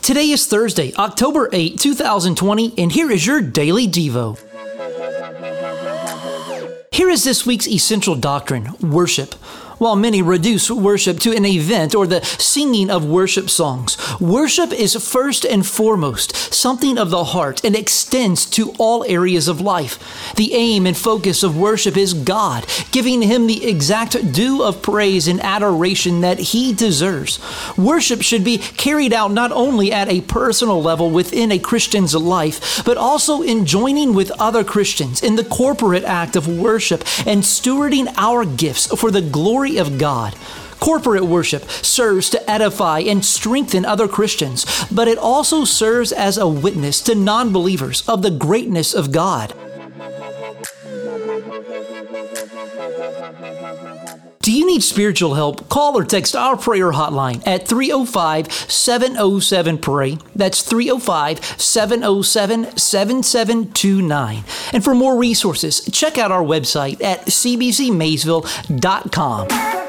Today is Thursday, October 8, 2020, and here is your Daily Devo. Here is this week's essential doctrine worship. While many reduce worship to an event or the singing of worship songs, worship is first and foremost something of the heart and extends to all areas of life. The aim and focus of worship is God, giving Him the exact due of praise and adoration that He deserves. Worship should be carried out not only at a personal level within a Christian's life, but also in joining with other Christians in the corporate act of worship and stewarding our gifts for the glory of God. Corporate worship serves to edify and strengthen other Christians, but it also serves as a witness to non believers of the greatness of God. Do you need spiritual help? Call or text our prayer hotline at 305 707 PRAY. That's 305 707 7729. And for more resources, check out our website at cbcmaysville.com.